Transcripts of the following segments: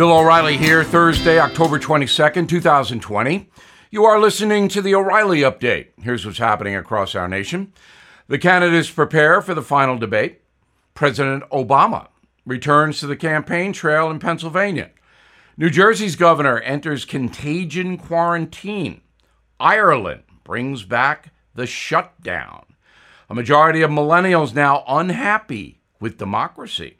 Bill O'Reilly here, Thursday, October 22nd, 2020. You are listening to the O'Reilly Update. Here's what's happening across our nation. The candidates prepare for the final debate. President Obama returns to the campaign trail in Pennsylvania. New Jersey's governor enters contagion quarantine. Ireland brings back the shutdown. A majority of millennials now unhappy with democracy.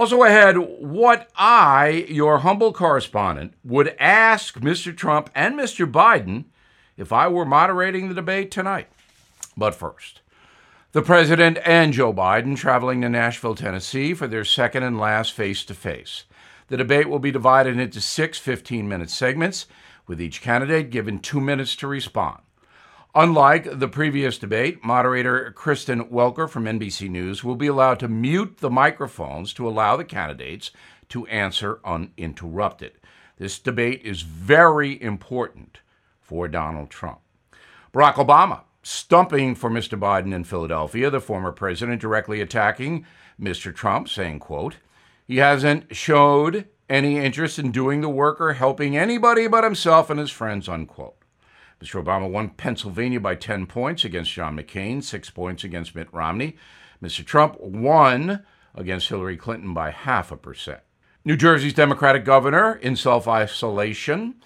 Also ahead, what I, your humble correspondent, would ask Mr. Trump and Mr. Biden if I were moderating the debate tonight. But first, the president and Joe Biden traveling to Nashville, Tennessee for their second and last face to face. The debate will be divided into six 15 minute segments, with each candidate given two minutes to respond. Unlike the previous debate, moderator Kristen Welker from NBC News will be allowed to mute the microphones to allow the candidates to answer uninterrupted. This debate is very important for Donald Trump. Barack Obama stumping for Mr. Biden in Philadelphia, the former president directly attacking Mr. Trump, saying, quote, he hasn't showed any interest in doing the work or helping anybody but himself and his friends, unquote. Mr. Obama won Pennsylvania by 10 points against John McCain, six points against Mitt Romney. Mr. Trump won against Hillary Clinton by half a percent. New Jersey's Democratic governor in self isolation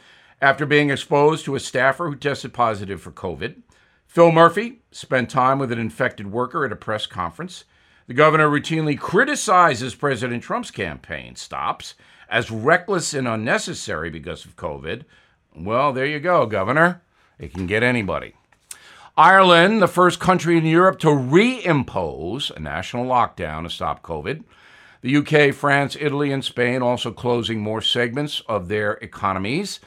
after being exposed to a staffer who tested positive for COVID. Phil Murphy spent time with an infected worker at a press conference. The governor routinely criticizes President Trump's campaign stops as reckless and unnecessary because of COVID. Well, there you go, Governor. It can get anybody. Ireland, the first country in Europe to reimpose a national lockdown to stop COVID. The UK, France, Italy, and Spain also closing more segments of their economies.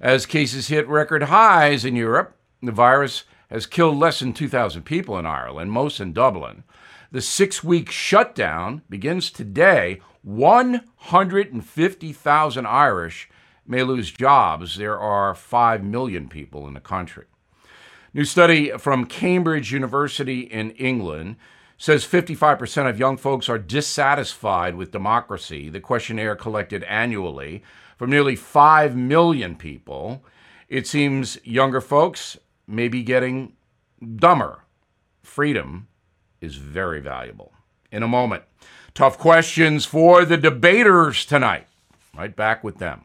As cases hit record highs in Europe, the virus has killed less than 2,000 people in Ireland, most in Dublin. The six week shutdown begins today. 150,000 Irish may lose jobs. There are 5 million people in the country. New study from Cambridge University in England says 55% of young folks are dissatisfied with democracy. The questionnaire collected annually from nearly 5 million people. It seems younger folks may be getting dumber. Freedom is very valuable. In a moment, tough questions for the debaters tonight. Right back with them.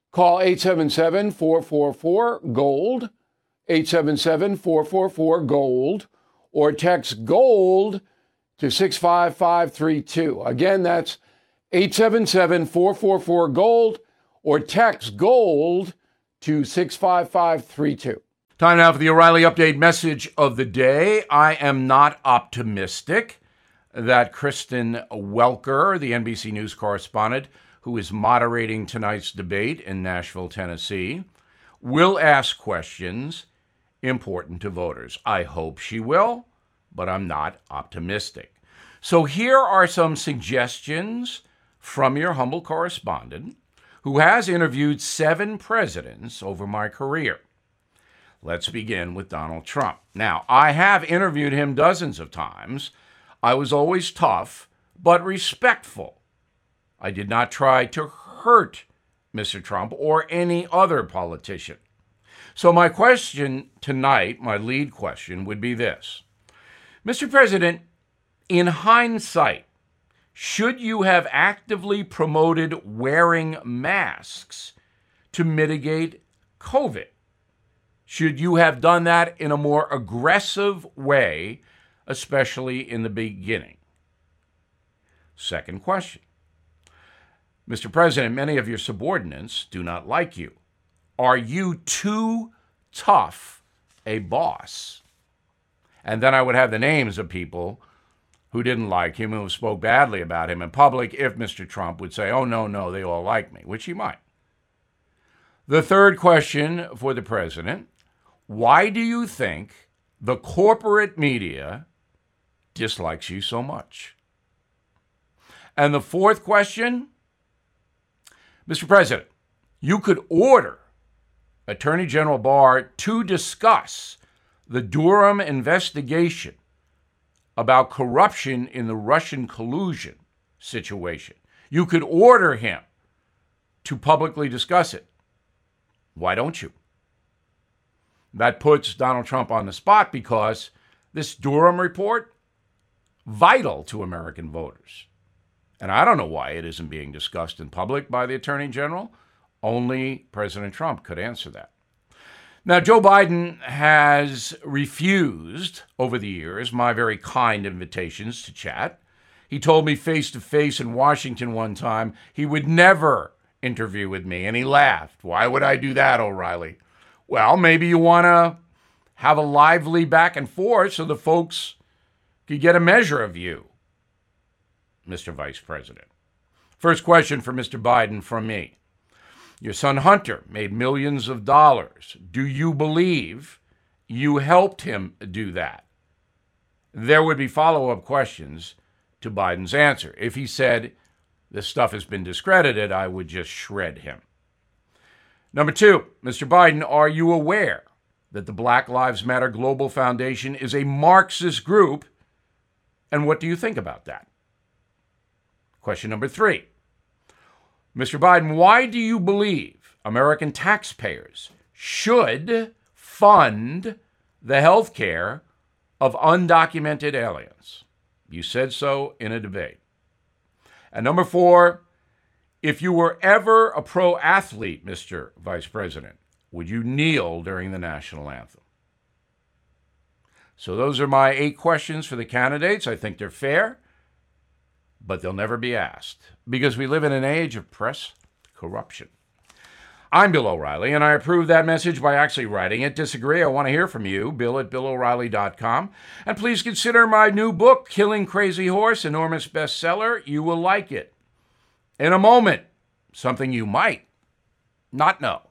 Call 877 444 GOLD, 877 444 GOLD, or text GOLD to 65532. Again, that's 877 444 GOLD, or text GOLD to 65532. Time now for the O'Reilly Update message of the day. I am not optimistic that Kristen Welker, the NBC News correspondent, who is moderating tonight's debate in Nashville, Tennessee, will ask questions important to voters. I hope she will, but I'm not optimistic. So here are some suggestions from your humble correspondent who has interviewed seven presidents over my career. Let's begin with Donald Trump. Now, I have interviewed him dozens of times. I was always tough, but respectful. I did not try to hurt Mr. Trump or any other politician. So, my question tonight, my lead question, would be this Mr. President, in hindsight, should you have actively promoted wearing masks to mitigate COVID? Should you have done that in a more aggressive way, especially in the beginning? Second question Mr. President, many of your subordinates do not like you. Are you too tough a boss? And then I would have the names of people who didn't like him, who spoke badly about him in public, if Mr. Trump would say, oh, no, no, they all like me, which he might. The third question for the president why do you think the corporate media dislikes you so much? And the fourth question Mr. President, you could order Attorney General Barr to discuss the Durham investigation about corruption in the Russian collusion situation. You could order him to publicly discuss it. Why don't you? That puts Donald Trump on the spot because this Durham report vital to American voters. And I don't know why it isn't being discussed in public by the Attorney General. Only President Trump could answer that. Now, Joe Biden has refused over the years my very kind invitations to chat. He told me face to face in Washington one time he would never interview with me, and he laughed. Why would I do that, O'Reilly? Well, maybe you want to have a lively back and forth so the folks could get a measure of you, Mr. Vice President. First question for Mr. Biden from me. Your son Hunter made millions of dollars. Do you believe you helped him do that? There would be follow up questions to Biden's answer. If he said, This stuff has been discredited, I would just shred him. Number two, Mr. Biden, are you aware that the Black Lives Matter Global Foundation is a Marxist group? And what do you think about that? Question number three Mr. Biden, why do you believe American taxpayers should fund the health care of undocumented aliens? You said so in a debate. And number four, if you were ever a pro athlete, Mr. Vice President, would you kneel during the national anthem? So, those are my eight questions for the candidates. I think they're fair but they'll never be asked because we live in an age of press corruption. I'm Bill O'Reilly, and I approve that message by actually writing it. Disagree? I want to hear from you. Bill at BillO'Reilly.com. And please consider my new book, Killing Crazy Horse, enormous bestseller. You will like it. In a moment, something you might not know.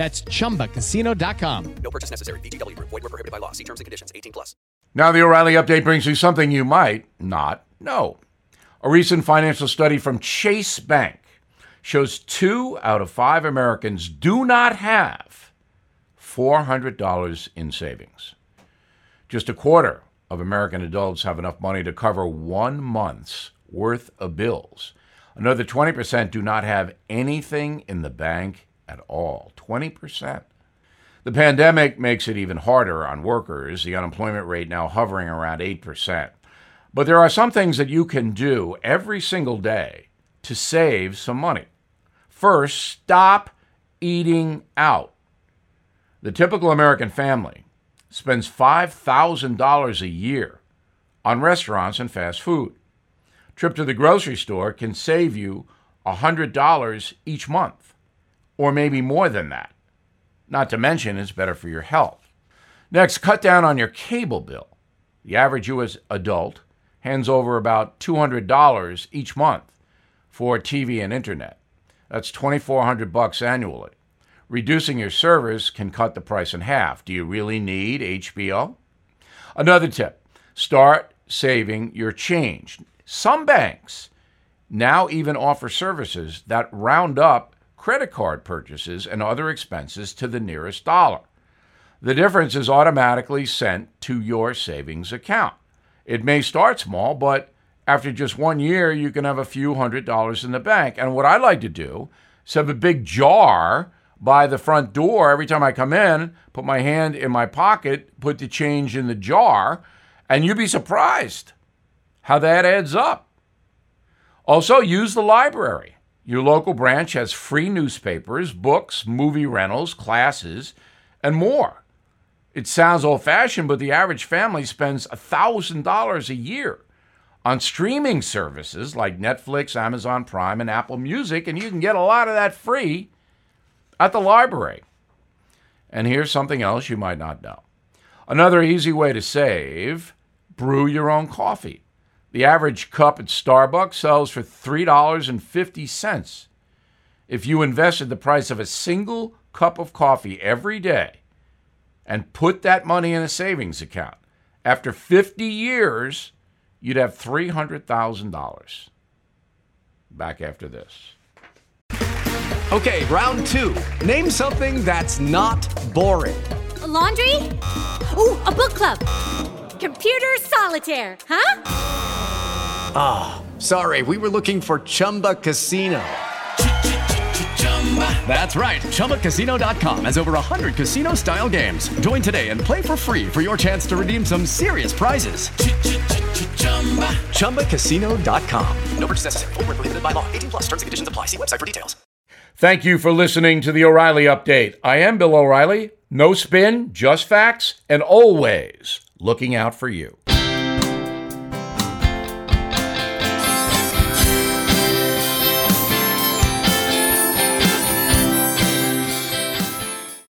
That's ChumbaCasino.com. No purchase necessary. VGW. Void were prohibited by law. See terms and conditions. 18 plus. Now, the O'Reilly update brings you something you might not know. A recent financial study from Chase Bank shows two out of five Americans do not have $400 in savings. Just a quarter of American adults have enough money to cover one month's worth of bills. Another 20% do not have anything in the bank at all 20%. The pandemic makes it even harder on workers, the unemployment rate now hovering around 8%. But there are some things that you can do every single day to save some money. First, stop eating out. The typical American family spends $5,000 a year on restaurants and fast food. Trip to the grocery store can save you $100 each month or maybe more than that. Not to mention, it's better for your health. Next, cut down on your cable bill. The average U.S. adult hands over about $200 each month for TV and internet. That's 2400 bucks annually. Reducing your service can cut the price in half. Do you really need HBO? Another tip start saving your change. Some banks now even offer services that round up credit card purchases and other expenses to the nearest dollar. The difference is automatically sent to your savings account. It may start small, but after just one year, you can have a few hundred dollars in the bank. And what I like to do is have a big jar by the front door every time I come in, put my hand in my pocket, put the change in the jar, and you'd be surprised how that adds up. Also, use the library. Your local branch has free newspapers, books, movie rentals, classes, and more. It sounds old fashioned, but the average family spends $1,000 a year on streaming services like Netflix, Amazon Prime, and Apple Music, and you can get a lot of that free at the library. And here's something else you might not know. Another easy way to save brew your own coffee. The average cup at Starbucks sells for $3.50. If you invested the price of a single cup of coffee every day and put that money in a savings account, after 50 years, you'd have $300,000. Back after this. Okay, round two. Name something that's not boring. A laundry? Ooh, a book club. Computer solitaire, huh? Ah, oh, sorry, we were looking for Chumba Casino. That's right. ChumbaCasino.com has over 100 casino style games. Join today and play for free for your chance to redeem some serious prizes. ChumbaCasino.com. No purchase necessary. Full prohibited by law. 18 plus terms and conditions apply. See website for details. Thank you for listening to the O'Reilly Update. I am Bill O'Reilly. No spin, just facts, and always looking out for you.